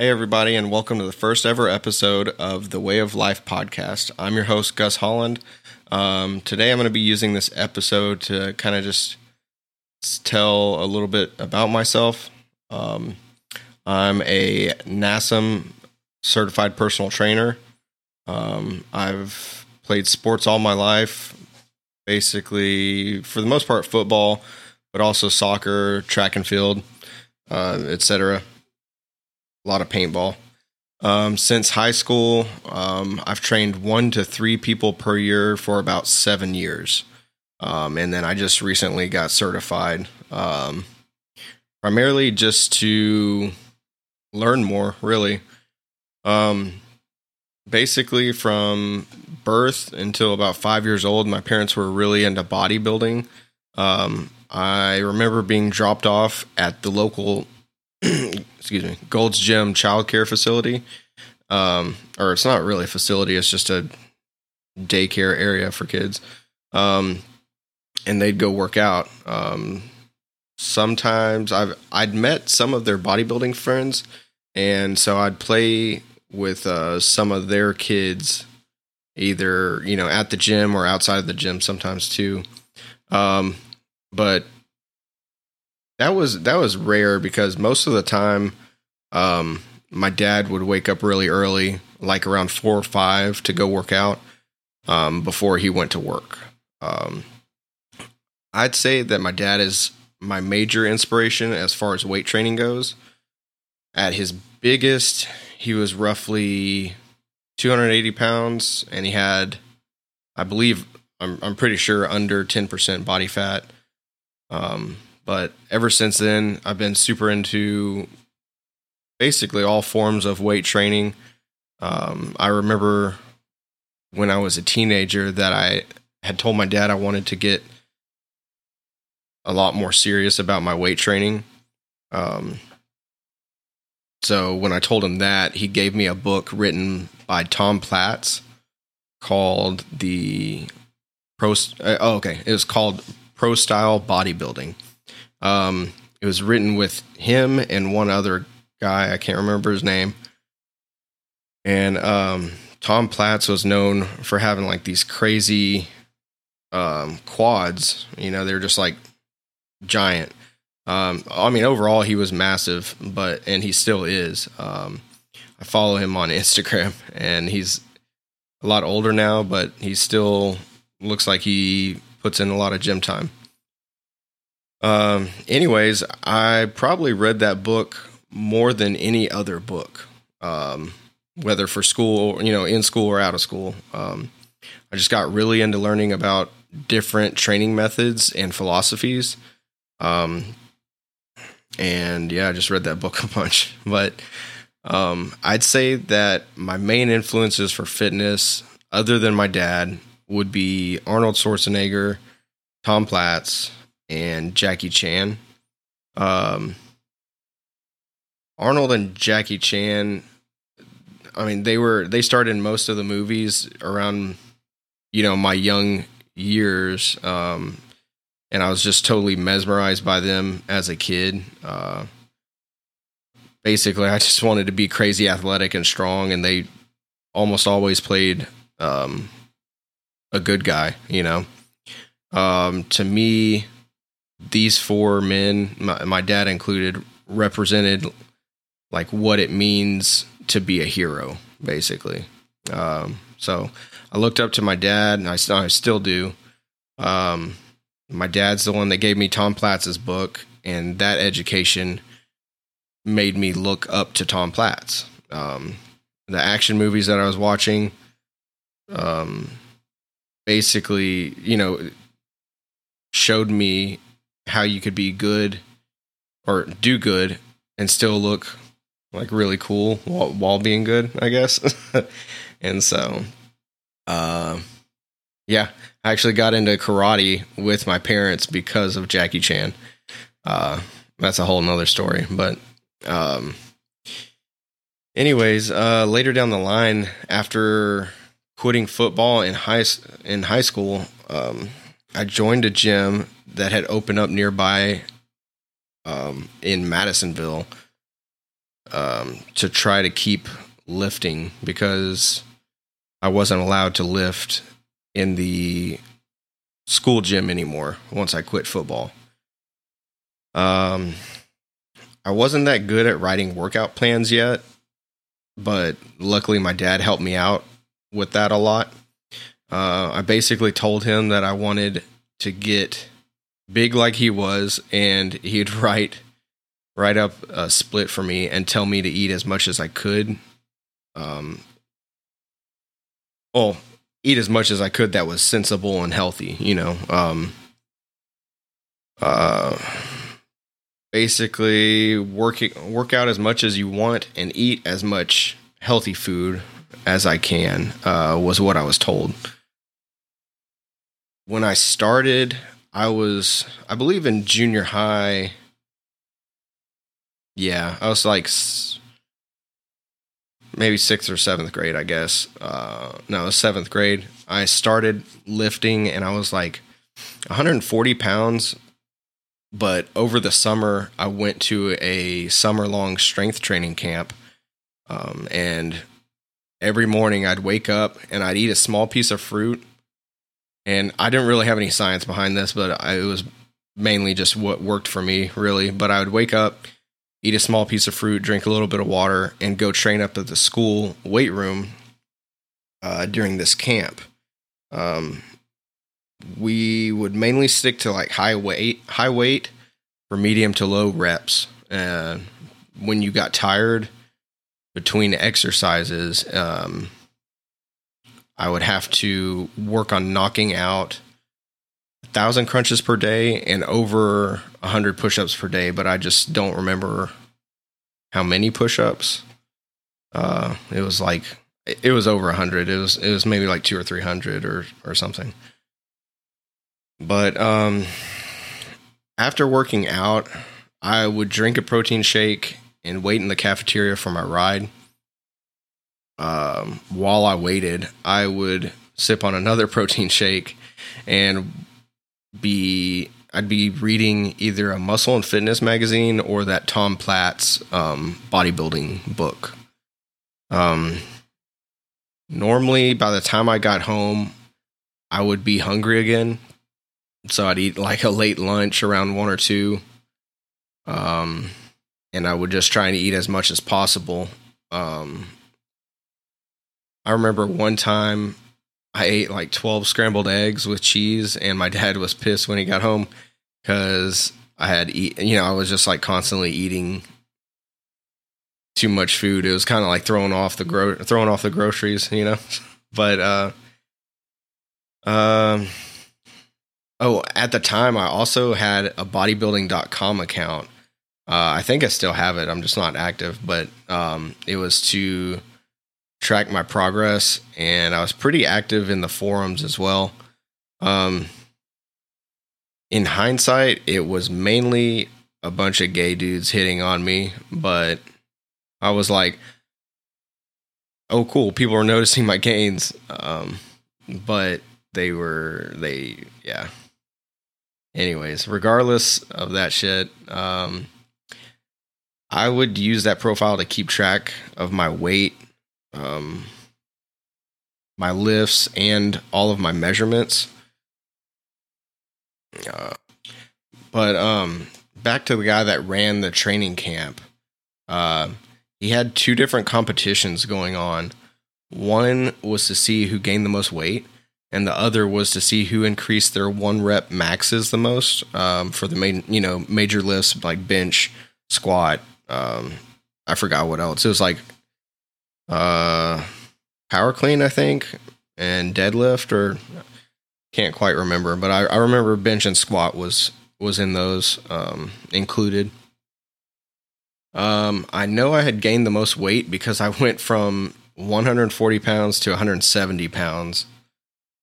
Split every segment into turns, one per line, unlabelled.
Hey, everybody, and welcome to the first ever episode of the Whey of Life podcast. I'm your host, Gus Holland. Um, today, I'm going to be using this episode to kind of just tell a little bit about myself. Um, I'm a NASM certified personal trainer. Um, I've played sports all my life, basically, for the most part, football, but also soccer, track and field, uh, etc a lot of paintball. Um, since high school, um, I've trained one to three people per year for about seven years. Um, and then I just recently got certified, um, primarily just to learn more, really. Um, basically, from birth until about five years old, my parents were really into bodybuilding. Um, I remember being dropped off at the local excuse me, Gold's Gym Child Care Facility. Um, or it's not really a facility; it's just a daycare area for kids. Um, and they'd go work out. Um, sometimes I've I'd met some of their bodybuilding friends, and so I'd play with uh, some of their kids, either you know at the gym or outside of the gym sometimes too. Um, but that was that was rare because most of the time um, my dad would wake up really early like around four or five to go work out um, before he went to work. Um, i'd say that my dad is my major inspiration as far as weight training goes. At his biggest he was roughly 280 pounds and he had i believe i'm, I'm pretty sure under 10% body fat. Um, but ever since then, I've been super into basically all forms of weight training. Um, I remember when I was a teenager that I had told my dad I wanted to get a lot more serious about my weight training. Um, so when I told him that, he gave me a book written by Tom Platz called the Pro. Uh, oh, okay, it was called Pro Style Bodybuilding. Um, it was written with him and one other guy. I can't remember his name. And um, Tom Platz was known for having like these crazy um, quads. You know, they're just like giant. Um, I mean, overall, he was massive, but and he still is. Um, I follow him on Instagram, and he's a lot older now, but he still looks like he puts in a lot of gym time. Um, anyways, I probably read that book more than any other book, um, whether for school, you know, in school or out of school. Um, I just got really into learning about different training methods and philosophies. Um, and yeah, I just read that book a bunch. But um, I'd say that my main influences for fitness, other than my dad, would be Arnold Schwarzenegger, Tom Platz, and Jackie Chan. Um, Arnold and Jackie Chan, I mean, they were they started in most of the movies around, you know, my young years, um, and I was just totally mesmerized by them as a kid. Uh, basically, I just wanted to be crazy athletic and strong, and they almost always played um, a good guy, you know. Um, to me, these four men, my, my dad included, represented like what it means to be a hero, basically. Um, so I looked up to my dad, and I, I still do. Um, my dad's the one that gave me Tom Platz's book, and that education made me look up to Tom Platz. Um, the action movies that I was watching, um, basically, you know, showed me how you could be good or do good and still look like really cool while, while being good, I guess. and so, uh, yeah, I actually got into karate with my parents because of Jackie Chan. Uh, that's a whole nother story, but, um, anyways, uh, later down the line, after quitting football in high in high school, um, I joined a gym that had opened up nearby um, in Madisonville. um, to try to keep lifting because I wasn't allowed to lift in the school gym anymore once I quit football. Um, I wasn't that good at writing workout plans yet, but luckily my dad helped me out with that a lot. Uh, I basically told him that I wanted to get big like he was, and he'd write write up a split for me and tell me to eat as much as I could. Um, well, eat as much as I could that was sensible and healthy, you know. Um, uh, basically, working work out as much as you want and eat as much healthy food as I can uh, was what I was told. When I started, I was, I believe, in junior high. Yeah, I was like maybe sixth or seventh grade, I guess. Uh, no, seventh grade. I started lifting and I was like 140 pounds. But over the summer, I went to a summer long strength training camp. Um, and every morning I'd wake up and I'd eat a small piece of fruit. And I didn't really have any science behind this, but I, it was mainly just what worked for me, really. But I would wake up eat a small piece of fruit, drink a little bit of water, and go train up at the school weight room uh, during this camp. Um, we would mainly stick to like high weight, high weight for medium to low reps. Uh, when you got tired between exercises, um, I would have to work on knocking out a thousand crunches per day and over a hundred push-ups per day, but I just don't remember how many push-ups. Uh, it was like it was over a hundred. It was it was maybe like two or three hundred or or something. But um, after working out, I would drink a protein shake and wait in the cafeteria for my ride. Um, while I waited, I would sip on another protein shake and be I'd be reading either a muscle and fitness magazine or that Tom Platz um, bodybuilding book. Um, normally, by the time I got home, I would be hungry again, so I'd eat like a late lunch around one or two. Um, and I would just try and eat as much as possible. Um, I remember one time I ate like 12 scrambled eggs with cheese, and my dad was pissed when he got home because I had eat, you know, I was just like constantly eating too much food. It was kind of like throwing off the gro- throwing off the groceries, you know. but uh, um, oh, at the time, I also had a bodybuilding.com account. Uh, I think I still have it. I'm just not active, but um, it was to track my progress, and I was pretty active in the forums as well. Um, in hindsight, it was mainly a bunch of gay dudes hitting on me, but I was like, "Oh, cool! People are noticing my gains." Um, but they were they yeah. Anyways, regardless of that shit, um, I would use that profile to keep track of my weight um, my lifts and all of my measurements. Uh, but um, back to the guy that ran the training camp. Uh, he had two different competitions going on. One was to see who gained the most weight, and the other was to see who increased their one rep maxes the most um, for the main, you know, major lifts like bench, squat. Um, I forgot what else. It was like uh, power clean, I think, and deadlift, or can't quite remember, but I, I remember bench and squat was was in those um, included. Um, I know I had gained the most weight because I went from 140 pounds to 170 pounds.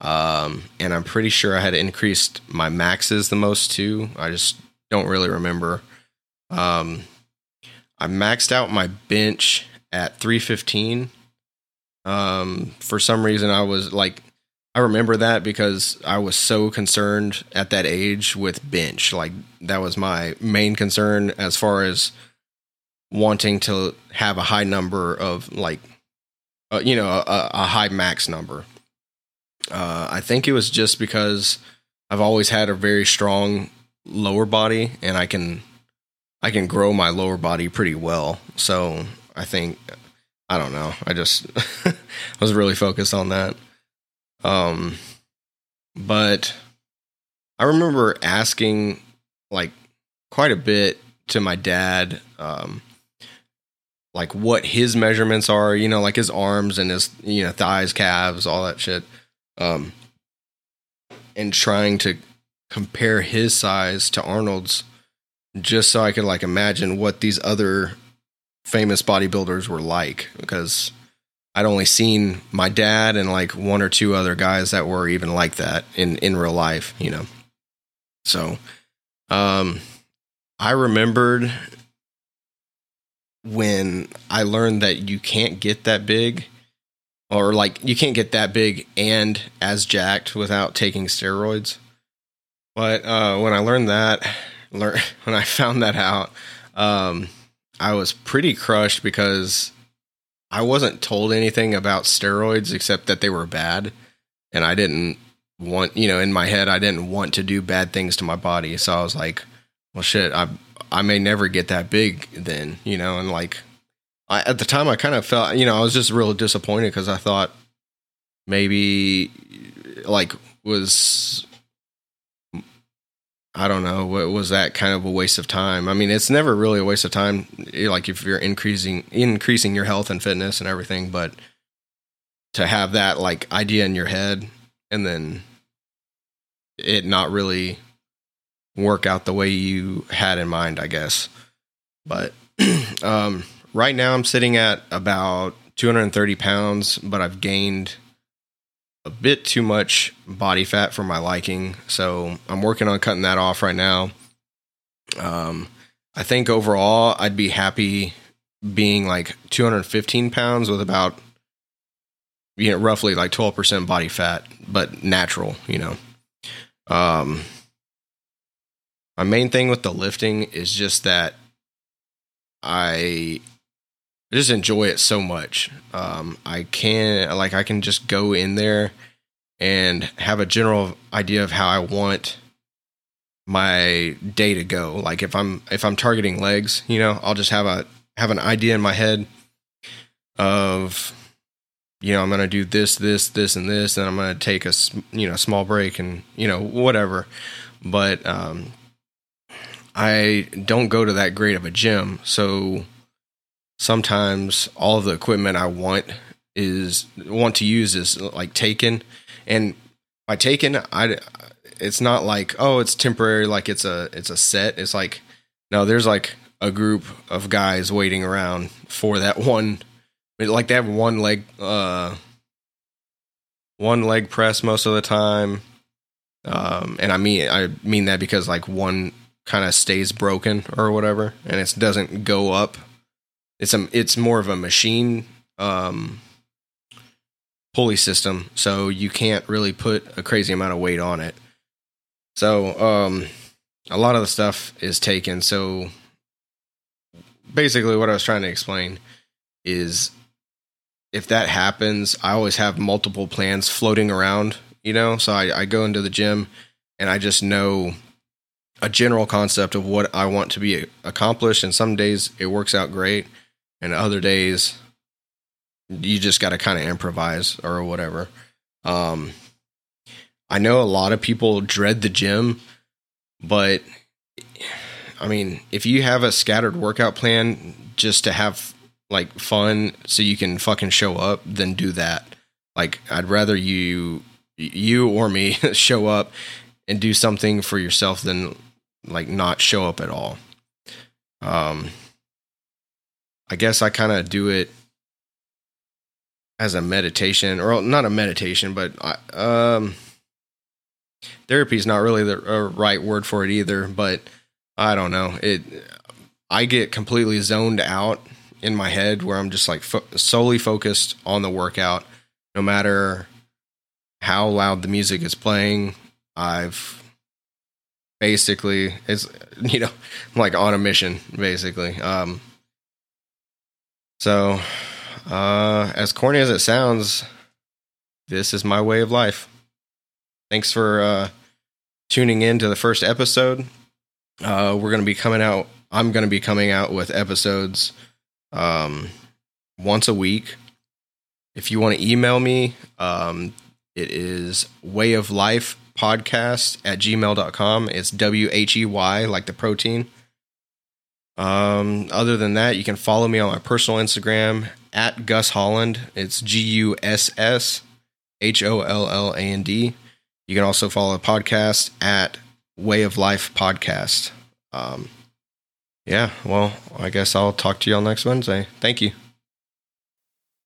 Um, and I'm pretty sure I had increased my maxes the most too. I just don't really remember. Um, I maxed out my bench at 315. Um, for some reason, I was like, I remember that because I was so concerned at that age with bench. Like that was my main concern as far as wanting to have a high number of like, uh, you know, a, a, high max number. Uh, I think it was just because I've always had a very strong lower body, and I can I can grow my lower body pretty well. So I think I don't know. I just I was really focused on that. Um, but I remember asking like quite a bit to my dad, um, like what his measurements are, you know, like his arms and his, you know, thighs, calves, all that shit. Um, and trying to compare his size to Arnold's just so I could like imagine what these other famous bodybuilders were like because I'd only seen my dad and like one or two other guys that were even like that in in real life, you know. So, um I remembered when I learned that you can't get that big or like you can't get that big and as jacked without taking steroids. But uh when I learned that, learn when I found that out, um I was pretty crushed because I wasn't told anything about steroids except that they were bad. And I didn't want, you know, in my head, I didn't want to do bad things to my body. So I was like, well, shit, I, I may never get that big then, you know, and like, I, at the time I kind of felt, you know, I was just real disappointed because I thought maybe like was I don't know. Was that kind of a waste of time? I mean, it's never really a waste of time. Eh, like if you're increasing increasing your health and fitness and everything, but to have that like idea in your head and then it not really work out the way you had in mind, I guess. But um, right now, I'm sitting at about 230 pounds, but I've gained a bit too much body fat for my liking. So I'm working on cutting that off right now. Um, I think overall I'd be happy being like 215 pounds with about you know roughly like 12% body fat, but natural, you know. Um, my main thing with the lifting is just that I I just enjoy it so much. Um, I can like I can just go in there and have a general idea of how I want my day to go. Like if I'm if I'm targeting legs, you know, I'll just have a have an idea in my head of you know, I'm going to do this this this and this and I'm going to take a you know, small break and, you know, whatever. But um I don't go to that great of a gym, so sometimes all of the equipment I want is want to use is like taken, and by taken, I it's not like oh it's temporary, like it's a it's a set. It's like no, there's like a group of guys waiting around for that one. Like they have one leg, uh, one leg press most of the time. Um, and I mean, I mean that because like one kind of stays broken or whatever, and it doesn't go up it's a it's more of a machine um, pulley system, so you can't really put a crazy amount of weight on it. So um, a lot of the stuff is taken. So basically, what I was trying to explain is if that happens, I always have multiple plans floating around. You know, so I, I go into the gym and I just know a general concept of what I want to be accomplished. And some days it works out great and other days you just got to kind of improvise or whatever. Um, I know a lot of people dread the gym, but I mean, if you have a scattered workout plan just to have like fun so you can fucking show up, then do that. Like I'd rather you you or me show up and do something for yourself than like not show up at all. Um I guess I kind of do it as a meditation, or not a meditation, but I, um, therapy is not really the uh, right word for it either. But I don't know. It I get completely zoned out in my head where I'm just like fo- solely focused on the workout, no matter how loud the music is playing. I've basically it's you know I'm like on a mission basically. Um, So, uh, as corny as it sounds, this is my way of life. Thanks for uh, tuning in to the first episode. Uh, we're going to be coming out. I'm going to be coming out with episodes um, once a week. If you want to email me, um, it is whey of life podcast at gmail.com. It's W H E Y, like the protein. Um, other than that, you can follow me on my personal Instagram at Gus Holland. It's G U S S H O L L A N D. You can also follow the podcast at Whey of Life Podcast. Um, yeah, well, I guess I'll talk to y'all next Wednesday. Thank you.